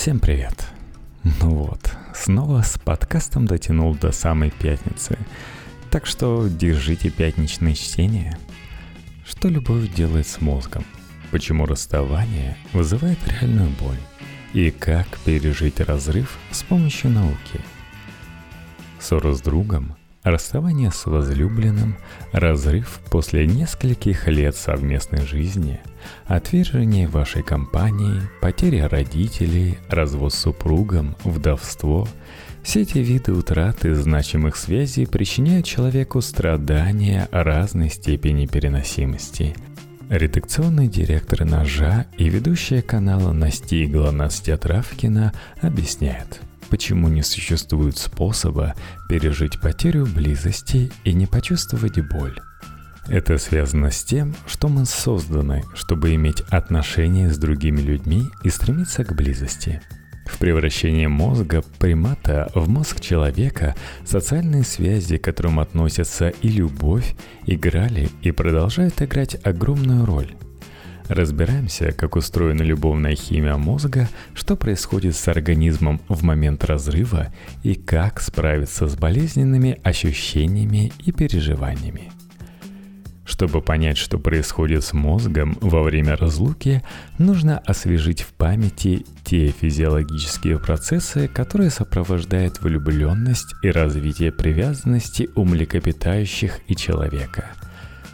Всем привет! Ну вот, снова с подкастом дотянул до самой пятницы. Так что держите пятничное чтение. Что любовь делает с мозгом? Почему расставание вызывает реальную боль? И как пережить разрыв с помощью науки? Ссора с другом Расставание с возлюбленным, разрыв после нескольких лет совместной жизни, отвержение вашей компании, потеря родителей, развод с супругом, вдовство – все эти виды утраты значимых связей причиняют человеку страдания разной степени переносимости. Редакционный директор «Ножа» и ведущая канала «Настигла» Настя Травкина объясняет – почему не существует способа пережить потерю близости и не почувствовать боль. Это связано с тем, что мы созданы, чтобы иметь отношения с другими людьми и стремиться к близости. В превращении мозга примата в мозг человека социальные связи, к которым относятся и любовь, играли и продолжают играть огромную роль. Разбираемся, как устроена любовная химия мозга, что происходит с организмом в момент разрыва и как справиться с болезненными ощущениями и переживаниями. Чтобы понять, что происходит с мозгом во время разлуки, нужно освежить в памяти те физиологические процессы, которые сопровождают влюбленность и развитие привязанности у млекопитающих и человека.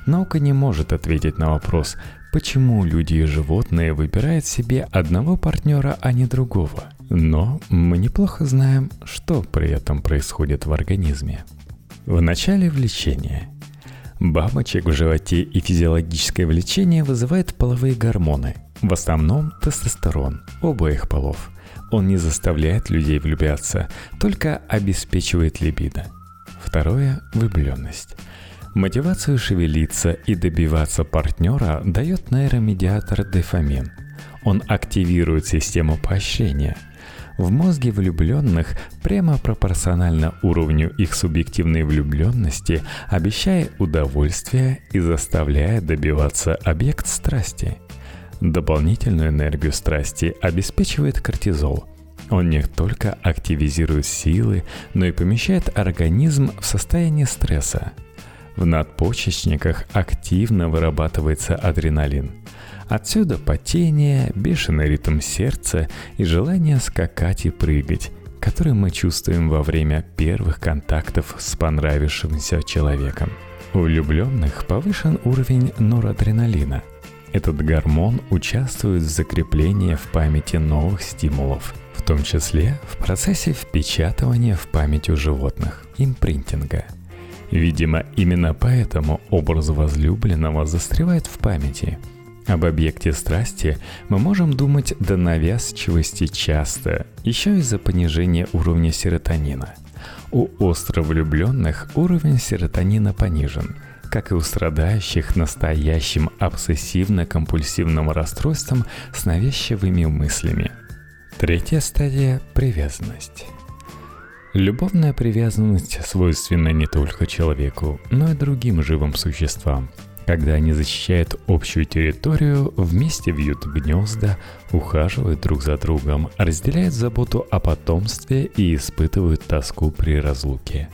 Наука не может ответить на вопрос, почему люди и животные выбирают себе одного партнера, а не другого. Но мы неплохо знаем, что при этом происходит в организме. В начале влечения. Бабочек в животе и физиологическое влечение вызывает половые гормоны, в основном тестостерон, обоих полов. Он не заставляет людей влюбляться, только обеспечивает либидо. Второе – влюбленность. Мотивацию шевелиться и добиваться партнера дает нейромедиатор дофамин. Он активирует систему поощрения. В мозге влюбленных прямо пропорционально уровню их субъективной влюбленности, обещая удовольствие и заставляя добиваться объект страсти. Дополнительную энергию страсти обеспечивает кортизол – он не только активизирует силы, но и помещает организм в состояние стресса – в надпочечниках активно вырабатывается адреналин. Отсюда потение, бешеный ритм сердца и желание скакать и прыгать, которые мы чувствуем во время первых контактов с понравившимся человеком. У влюбленных повышен уровень норадреналина. Этот гормон участвует в закреплении в памяти новых стимулов, в том числе в процессе впечатывания в память у животных, импринтинга – Видимо, именно поэтому образ возлюбленного застревает в памяти. Об объекте страсти мы можем думать до навязчивости часто, еще из-за понижения уровня серотонина. У остро влюбленных уровень серотонина понижен, как и у страдающих настоящим обсессивно-компульсивным расстройством с навязчивыми мыслями. Третья стадия – привязанность. Любовная привязанность свойственна не только человеку, но и другим живым существам. Когда они защищают общую территорию, вместе вьют гнезда, ухаживают друг за другом, разделяют заботу о потомстве и испытывают тоску при разлуке.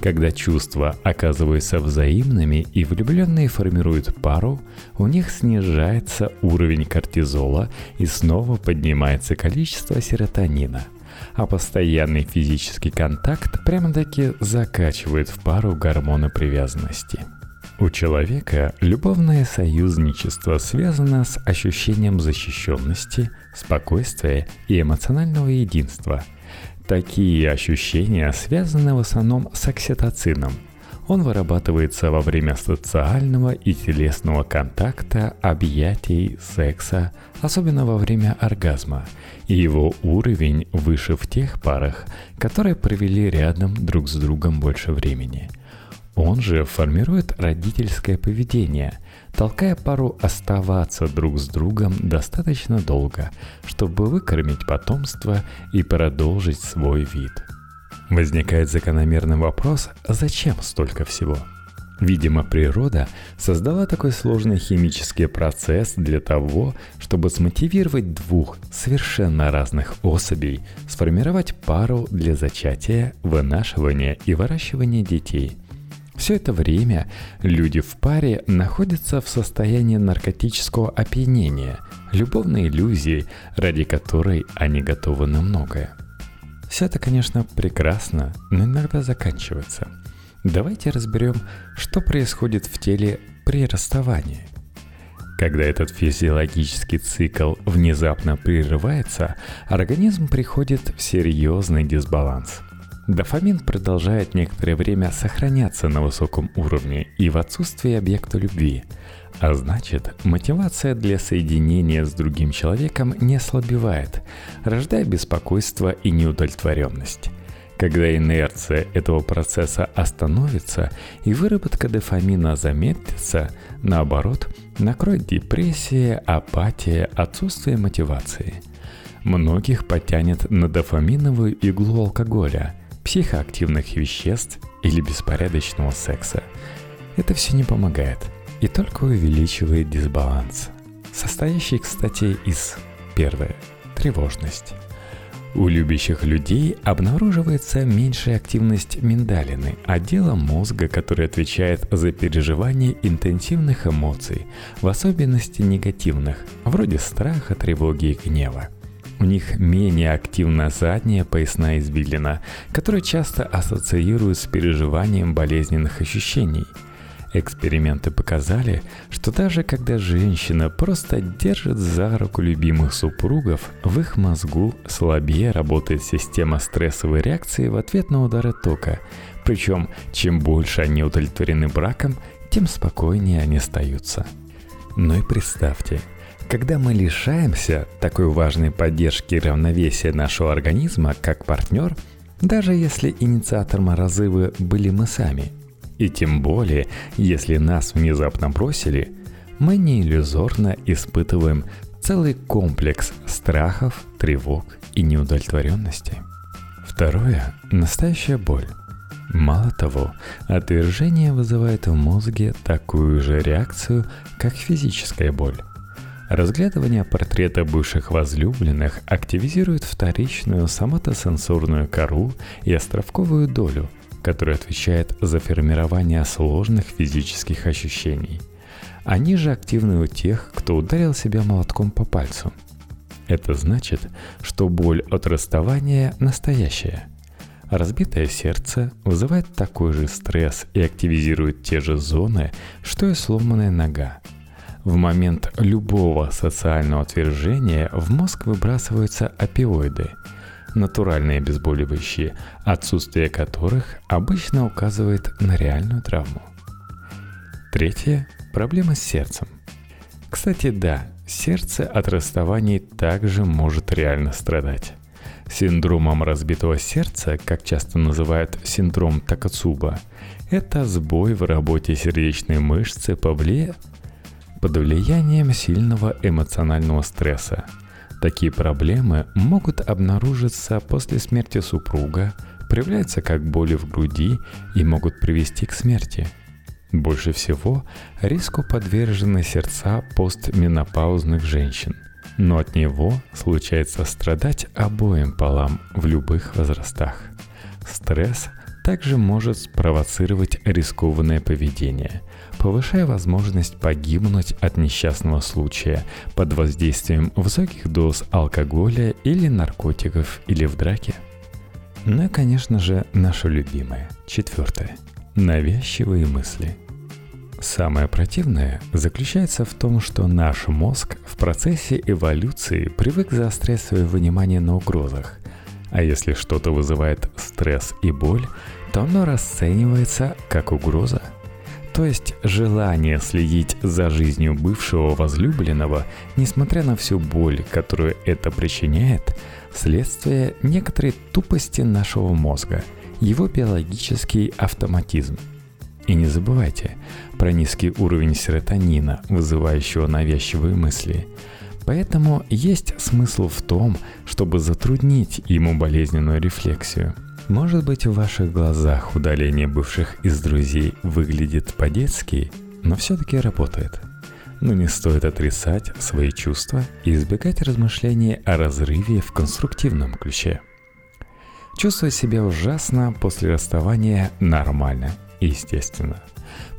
Когда чувства оказываются взаимными и влюбленные формируют пару, у них снижается уровень кортизола и снова поднимается количество серотонина – а постоянный физический контакт прямо-таки закачивает в пару гормоны привязанности. У человека любовное союзничество связано с ощущением защищенности, спокойствия и эмоционального единства. Такие ощущения связаны в основном с окситоцином – он вырабатывается во время социального и телесного контакта, объятий, секса, особенно во время оргазма, и его уровень выше в тех парах, которые провели рядом друг с другом больше времени. Он же формирует родительское поведение, толкая пару оставаться друг с другом достаточно долго, чтобы выкормить потомство и продолжить свой вид – Возникает закономерный вопрос, зачем столько всего? Видимо, природа создала такой сложный химический процесс для того, чтобы смотивировать двух совершенно разных особей сформировать пару для зачатия, вынашивания и выращивания детей. Все это время люди в паре находятся в состоянии наркотического опьянения, любовной иллюзии, ради которой они готовы на многое. Все это, конечно, прекрасно, но иногда заканчивается – Давайте разберем, что происходит в теле при расставании. Когда этот физиологический цикл внезапно прерывается, организм приходит в серьезный дисбаланс. Дофамин продолжает некоторое время сохраняться на высоком уровне и в отсутствии объекта любви, а значит, мотивация для соединения с другим человеком не ослабевает, рождая беспокойство и неудовлетворенность. Когда инерция этого процесса остановится и выработка дофамина замедлится, наоборот, накроет депрессия, апатия, отсутствие мотивации. Многих потянет на дофаминовую иглу алкоголя, психоактивных веществ или беспорядочного секса. Это все не помогает и только увеличивает дисбаланс, состоящий, кстати, из первое – тревожность – у любящих людей обнаруживается меньшая активность миндалины, отдела мозга, который отвечает за переживание интенсивных эмоций, в особенности негативных, вроде страха, тревоги и гнева. У них менее активна задняя поясная извилина, которая часто ассоциируют с переживанием болезненных ощущений – Эксперименты показали, что даже когда женщина просто держит за руку любимых супругов, в их мозгу слабее работает система стрессовой реакции в ответ на удары тока. Причем, чем больше они удовлетворены браком, тем спокойнее они остаются. Но и представьте, когда мы лишаемся такой важной поддержки и равновесия нашего организма как партнер, даже если инициатором разрыва были мы сами – и тем более, если нас внезапно бросили, мы не иллюзорно испытываем целый комплекс страхов, тревог и неудовлетворенности. Второе – настоящая боль. Мало того, отвержение вызывает в мозге такую же реакцию, как физическая боль. Разглядывание портрета бывших возлюбленных активизирует вторичную соматосенсорную кору и островковую долю – который отвечает за формирование сложных физических ощущений. Они же активны у тех, кто ударил себя молотком по пальцу. Это значит, что боль от расставания настоящая. Разбитое сердце вызывает такой же стресс и активизирует те же зоны, что и сломанная нога. В момент любого социального отвержения в мозг выбрасываются опиоиды – натуральные обезболивающие, отсутствие которых обычно указывает на реальную травму. Третье – проблема с сердцем. Кстати, да, сердце от расставаний также может реально страдать. Синдромом разбитого сердца, как часто называют синдром Такацуба, это сбой в работе сердечной мышцы по. Под влиянием сильного эмоционального стресса – Такие проблемы могут обнаружиться после смерти супруга, проявляются как боли в груди и могут привести к смерти. Больше всего риску подвержены сердца постменопаузных женщин, но от него случается страдать обоим полам в любых возрастах. Стресс также может спровоцировать рискованное поведение, повышая возможность погибнуть от несчастного случая под воздействием высоких доз алкоголя или наркотиков или в драке. Ну и, конечно же, наше любимое, четвертое – навязчивые мысли. Самое противное заключается в том, что наш мозг в процессе эволюции привык заострять свое внимание на угрозах, а если что-то вызывает стресс и боль, то оно расценивается как угроза – то есть желание следить за жизнью бывшего возлюбленного, несмотря на всю боль, которую это причиняет, следствие некоторой тупости нашего мозга, его биологический автоматизм. И не забывайте про низкий уровень серотонина, вызывающего навязчивые мысли. Поэтому есть смысл в том, чтобы затруднить ему болезненную рефлексию – Может быть, в ваших глазах удаление бывших из друзей выглядит по-детски, но все-таки работает. Но не стоит отрицать свои чувства и избегать размышлений о разрыве в конструктивном ключе. Чувствовать себя ужасно после расставания нормально естественно.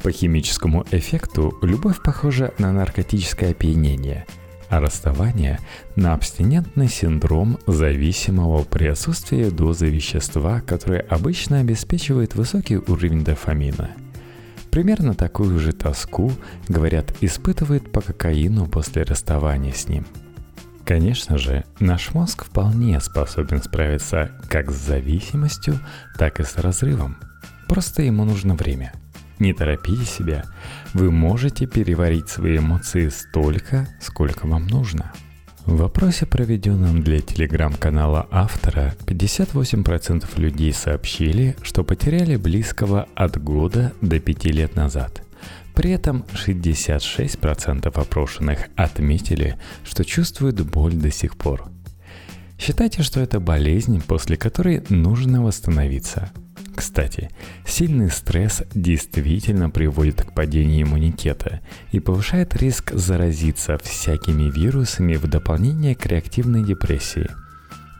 По химическому эффекту любовь похожа на наркотическое опьянение – а расставание на абстинентный синдром зависимого при отсутствии дозы вещества, которое обычно обеспечивает высокий уровень дофамина. Примерно такую же тоску, говорят, испытывает по кокаину после расставания с ним. Конечно же, наш мозг вполне способен справиться как с зависимостью, так и с разрывом. Просто ему нужно время – не торопите себя. Вы можете переварить свои эмоции столько, сколько вам нужно. В вопросе, проведенном для телеграм-канала автора, 58% людей сообщили, что потеряли близкого от года до 5 лет назад. При этом 66% опрошенных отметили, что чувствуют боль до сих пор. Считайте, что это болезнь, после которой нужно восстановиться – кстати, сильный стресс действительно приводит к падению иммунитета и повышает риск заразиться всякими вирусами в дополнение к реактивной депрессии.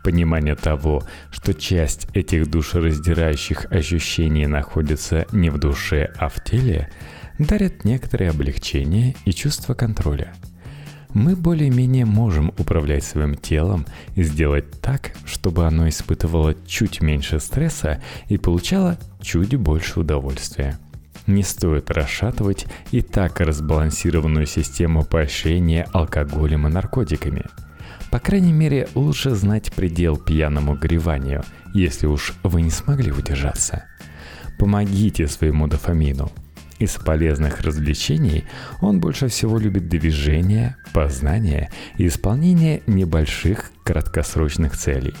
Понимание того, что часть этих душераздирающих ощущений находится не в душе, а в теле, дарит некоторое облегчение и чувство контроля – мы более-менее можем управлять своим телом и сделать так, чтобы оно испытывало чуть меньше стресса и получало чуть больше удовольствия. Не стоит расшатывать и так разбалансированную систему поощрения алкоголем и наркотиками. По крайней мере, лучше знать предел пьяному гореванию, если уж вы не смогли удержаться. Помогите своему дофамину – из полезных развлечений он больше всего любит движение, познание и исполнение небольших краткосрочных целей.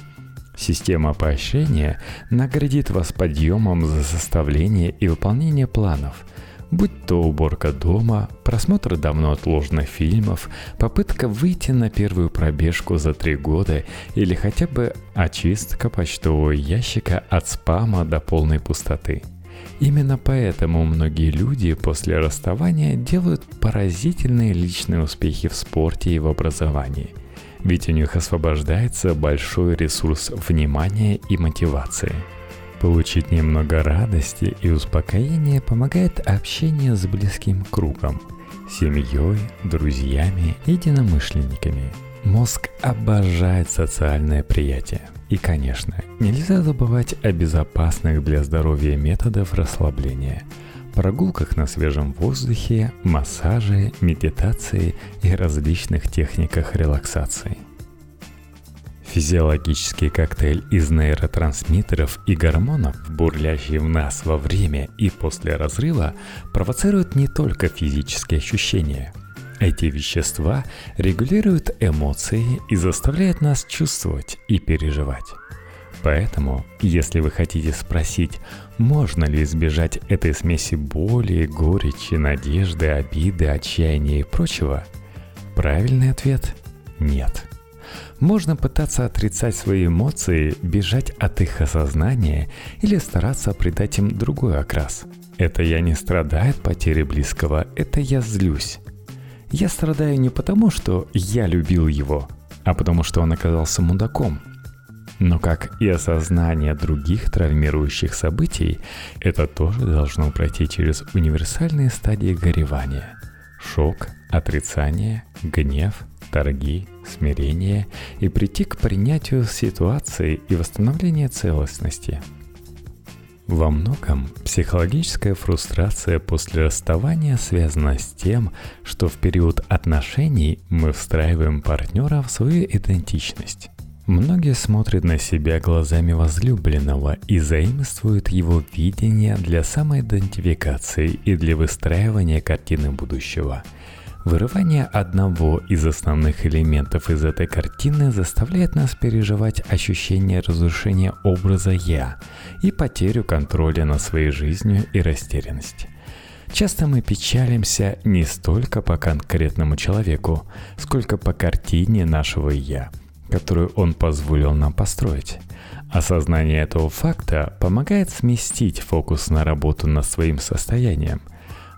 Система поощрения наградит вас подъемом за составление и выполнение планов, будь то уборка дома, просмотр давно отложенных фильмов, попытка выйти на первую пробежку за три года или хотя бы очистка почтового ящика от спама до полной пустоты – Именно поэтому многие люди после расставания делают поразительные личные успехи в спорте и в образовании. Ведь у них освобождается большой ресурс внимания и мотивации. Получить немного радости и успокоения помогает общение с близким кругом, семьей, друзьями, единомышленниками. Мозг обожает социальное приятие – и, конечно, нельзя забывать о безопасных для здоровья методах расслабления – прогулках на свежем воздухе, массаже, медитации и различных техниках релаксации. Физиологический коктейль из нейротрансмиттеров и гормонов, бурлящий в нас во время и после разрыва, провоцирует не только физические ощущения – эти вещества регулируют эмоции и заставляют нас чувствовать и переживать. Поэтому, если вы хотите спросить, можно ли избежать этой смеси боли, горечи, надежды, обиды, отчаяния и прочего, правильный ответ – нет. Можно пытаться отрицать свои эмоции, бежать от их осознания или стараться придать им другой окрас. Это я не страдаю от потери близкого, это я злюсь. Я страдаю не потому, что я любил его, а потому что он оказался мудаком. Но как и осознание других травмирующих событий, это тоже должно пройти через универсальные стадии горевания. Шок, отрицание, гнев, торги, смирение и прийти к принятию ситуации и восстановлению целостности – во многом психологическая фрустрация после расставания связана с тем, что в период отношений мы встраиваем партнера в свою идентичность. Многие смотрят на себя глазами возлюбленного и заимствуют его видение для самоидентификации и для выстраивания картины будущего – Вырывание одного из основных элементов из этой картины заставляет нас переживать ощущение разрушения образа «я» и потерю контроля над своей жизнью и растерянность. Часто мы печалимся не столько по конкретному человеку, сколько по картине нашего «я», которую он позволил нам построить. Осознание этого факта помогает сместить фокус на работу над своим состоянием.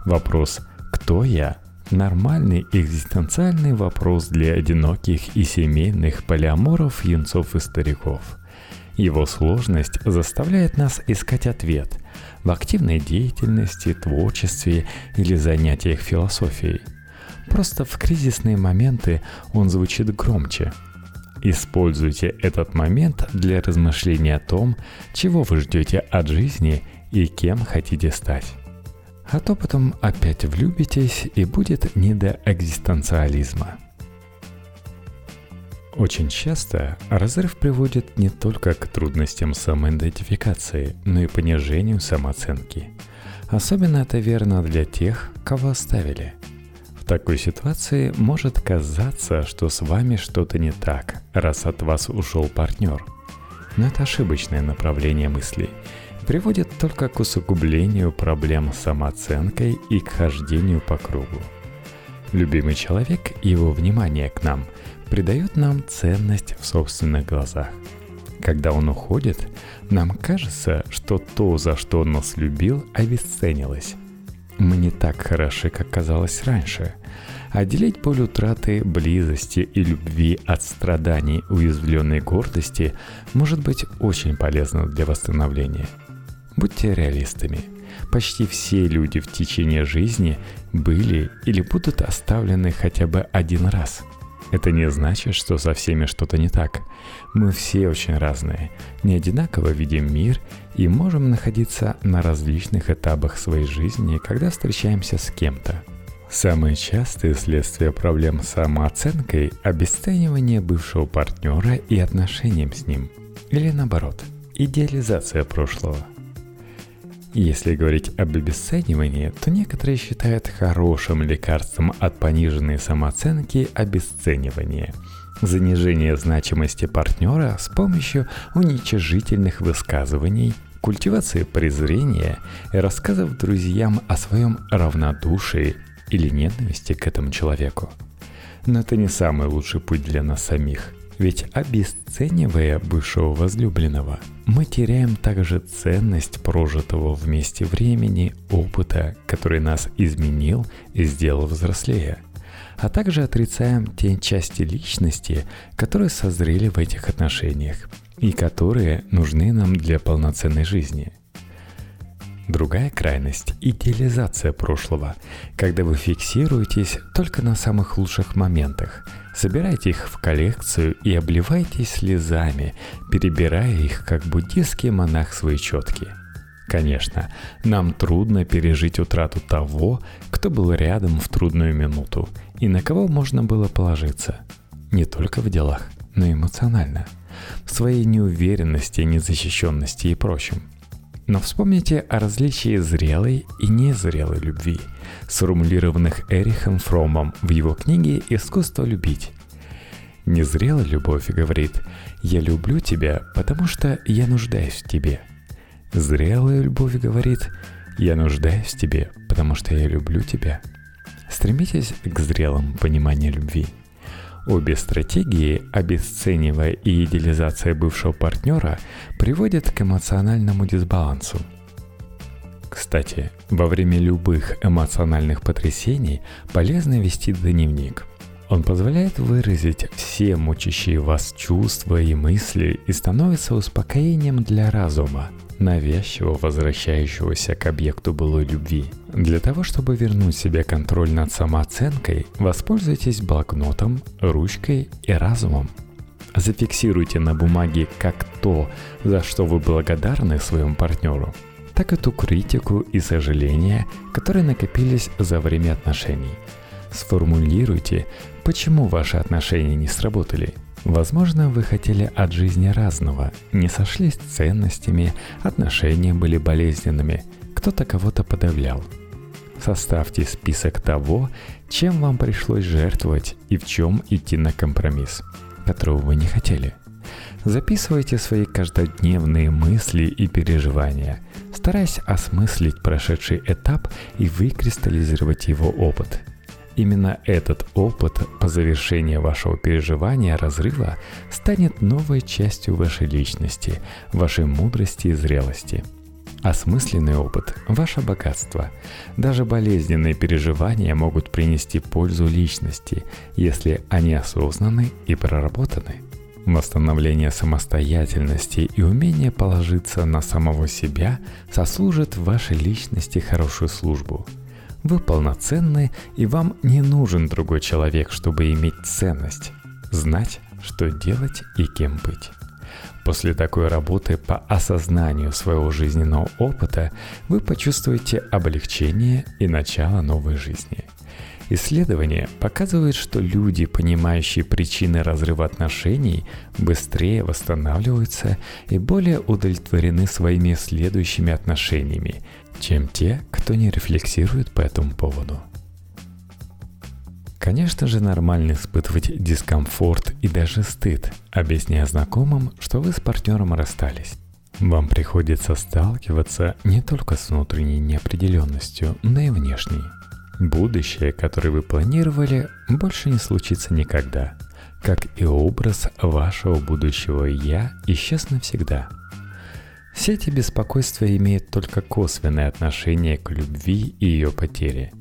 Вопрос «Кто я?» – нормальный экзистенциальный вопрос для одиноких и семейных полиаморов, юнцов и стариков. Его сложность заставляет нас искать ответ в активной деятельности, творчестве или занятиях философией. Просто в кризисные моменты он звучит громче – Используйте этот момент для размышления о том, чего вы ждете от жизни и кем хотите стать. А то потом опять влюбитесь и будет не до экзистенциализма. Очень часто разрыв приводит не только к трудностям самоидентификации, но и понижению самооценки. Особенно это верно для тех, кого оставили – в такой ситуации может казаться, что с вами что-то не так, раз от вас ушел партнер. Но это ошибочное направление мыслей. Приводит только к усугублению проблем с самооценкой и к хождению по кругу. Любимый человек и его внимание к нам придает нам ценность в собственных глазах. Когда он уходит, нам кажется, что то, за что он нас любил, обесценилось. Мы не так хороши, как казалось раньше. Отделить боль утраты, близости и любви от страданий уязвленной гордости может быть очень полезно для восстановления. Будьте реалистами. Почти все люди в течение жизни были или будут оставлены хотя бы один раз – это не значит, что со всеми что-то не так. Мы все очень разные, не одинаково видим мир и можем находиться на различных этапах своей жизни, когда встречаемся с кем-то. Самые частые следствия проблем с самооценкой – обесценивание бывшего партнера и отношением с ним. Или наоборот, идеализация прошлого – если говорить об обесценивании, то некоторые считают хорошим лекарством от пониженной самооценки обесценивание. Занижение значимости партнера с помощью уничижительных высказываний, культивации презрения и рассказов друзьям о своем равнодушии или ненависти к этому человеку. Но это не самый лучший путь для нас самих – ведь обесценивая бывшего возлюбленного, мы теряем также ценность прожитого вместе времени, опыта, который нас изменил и сделал взрослее, а также отрицаем те части личности, которые созрели в этих отношениях и которые нужны нам для полноценной жизни – Другая крайность – идеализация прошлого, когда вы фиксируетесь только на самых лучших моментах, собираете их в коллекцию и обливаетесь слезами, перебирая их, как буддийский монах свои четки. Конечно, нам трудно пережить утрату того, кто был рядом в трудную минуту и на кого можно было положиться. Не только в делах, но и эмоционально. В своей неуверенности, незащищенности и прочем – но вспомните о различии зрелой и незрелой любви, сформулированных Эрихом Фромом в его книге «Искусство любить». Незрелая любовь говорит «Я люблю тебя, потому что я нуждаюсь в тебе». Зрелая любовь говорит «Я нуждаюсь в тебе, потому что я люблю тебя». Стремитесь к зрелому пониманию любви – Обе стратегии, обесценивая и идеализация бывшего партнера, приводят к эмоциональному дисбалансу. Кстати, во время любых эмоциональных потрясений полезно вести дневник. Он позволяет выразить все мучащие вас чувства и мысли и становится успокоением для разума, навязчиво возвращающегося к объекту былой любви. Для того, чтобы вернуть себе контроль над самооценкой, воспользуйтесь блокнотом, ручкой и разумом. Зафиксируйте на бумаге как то, за что вы благодарны своему партнеру, так и ту критику и сожаления, которые накопились за время отношений. Сформулируйте, почему ваши отношения не сработали – Возможно, вы хотели от жизни разного, не сошлись ценностями, отношения были болезненными, кто-то кого-то подавлял. Составьте список того, чем вам пришлось жертвовать и в чем идти на компромисс, которого вы не хотели. Записывайте свои каждодневные мысли и переживания, стараясь осмыслить прошедший этап и выкристаллизировать его опыт – именно этот опыт по завершении вашего переживания разрыва станет новой частью вашей личности, вашей мудрости и зрелости. Осмысленный опыт – ваше богатство. Даже болезненные переживания могут принести пользу личности, если они осознаны и проработаны. Восстановление самостоятельности и умение положиться на самого себя сослужит вашей личности хорошую службу. Вы полноценны, и вам не нужен другой человек, чтобы иметь ценность, знать, что делать и кем быть. После такой работы по осознанию своего жизненного опыта вы почувствуете облегчение и начало новой жизни – Исследования показывают, что люди, понимающие причины разрыва отношений, быстрее восстанавливаются и более удовлетворены своими следующими отношениями, чем те, кто не рефлексирует по этому поводу. Конечно же, нормально испытывать дискомфорт и даже стыд, объясняя знакомым, что вы с партнером расстались. Вам приходится сталкиваться не только с внутренней неопределенностью, но и внешней – Будущее, которое вы планировали, больше не случится никогда, как и образ вашего будущего «я» исчез навсегда. Все эти беспокойства имеют только косвенное отношение к любви и ее потере.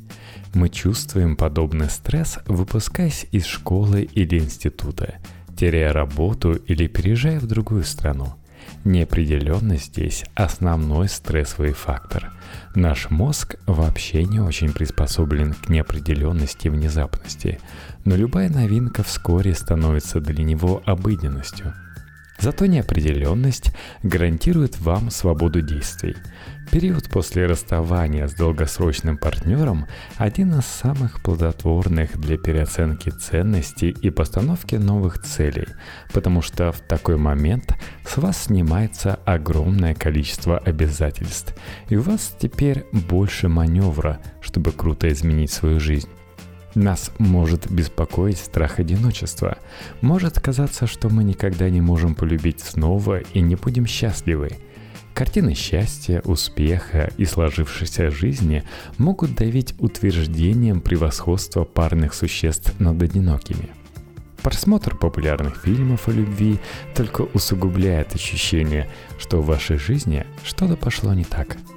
Мы чувствуем подобный стресс, выпускаясь из школы или института, теряя работу или переезжая в другую страну – Неопределенность здесь – основной стрессовый фактор. Наш мозг вообще не очень приспособлен к неопределенности и внезапности, но любая новинка вскоре становится для него обыденностью – Зато неопределенность гарантирует вам свободу действий. Период после расставания с долгосрочным партнером – один из самых плодотворных для переоценки ценностей и постановки новых целей, потому что в такой момент с вас снимается огромное количество обязательств, и у вас теперь больше маневра, чтобы круто изменить свою жизнь. Нас может беспокоить страх одиночества. Может казаться, что мы никогда не можем полюбить снова и не будем счастливы. Картины счастья, успеха и сложившейся жизни могут давить утверждением превосходства парных существ над одинокими. Просмотр популярных фильмов о любви только усугубляет ощущение, что в вашей жизни что-то пошло не так –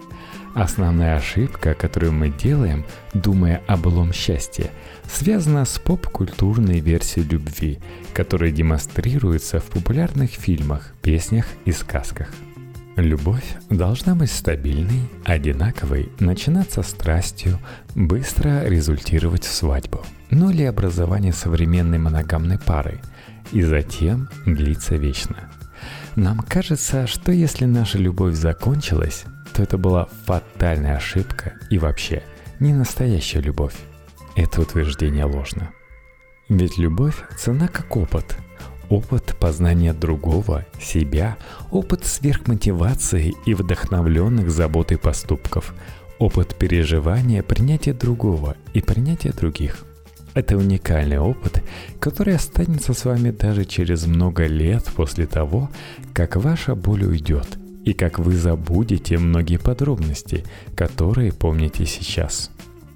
Основная ошибка, которую мы делаем, думая о былом счастье, связана с поп-культурной версией любви, которая демонстрируется в популярных фильмах, песнях и сказках. Любовь должна быть стабильной, одинаковой, начинаться страстью, быстро результировать в свадьбу, ну или образование современной моногамной пары, и затем длиться вечно. Нам кажется, что если наша любовь закончилась, то это была фатальная ошибка и вообще не настоящая любовь. Это утверждение ложно. Ведь любовь – цена как опыт. Опыт познания другого, себя, опыт сверхмотивации и вдохновленных заботой поступков, опыт переживания, принятия другого и принятия других. Это уникальный опыт, который останется с вами даже через много лет после того, как ваша боль уйдет – и как вы забудете многие подробности, которые помните сейчас.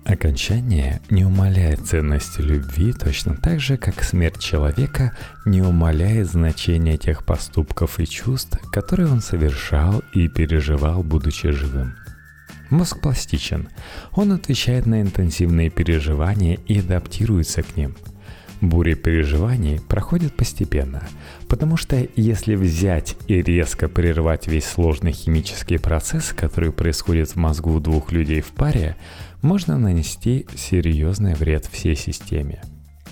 Окончание не умаляет ценности любви точно так же, как смерть человека не умаляет значения тех поступков и чувств, которые он совершал и переживал, будучи живым. Мозг пластичен. Он отвечает на интенсивные переживания и адаптируется к ним – Бури переживаний проходят постепенно, потому что если взять и резко прервать весь сложный химический процесс, который происходит в мозгу двух людей в паре, можно нанести серьезный вред всей системе.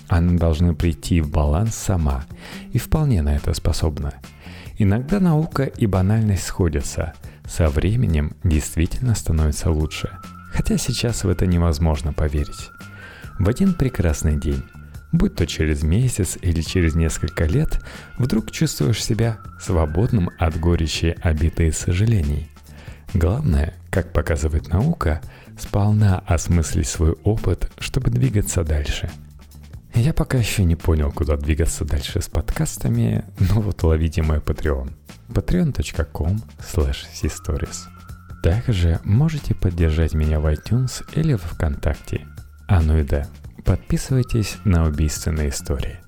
Она должна прийти в баланс сама и вполне на это способна. Иногда наука и банальность сходятся. Со временем действительно становится лучше. Хотя сейчас в это невозможно поверить. В один прекрасный день будь то через месяц или через несколько лет, вдруг чувствуешь себя свободным от горечи, обиды и сожалений. Главное, как показывает наука, сполна осмыслить свой опыт, чтобы двигаться дальше. Я пока еще не понял, куда двигаться дальше с подкастами, но вот ловите мой Patreon. patreon.com slash Также можете поддержать меня в iTunes или в ВКонтакте. А ну и да, Подписывайтесь на убийственные истории.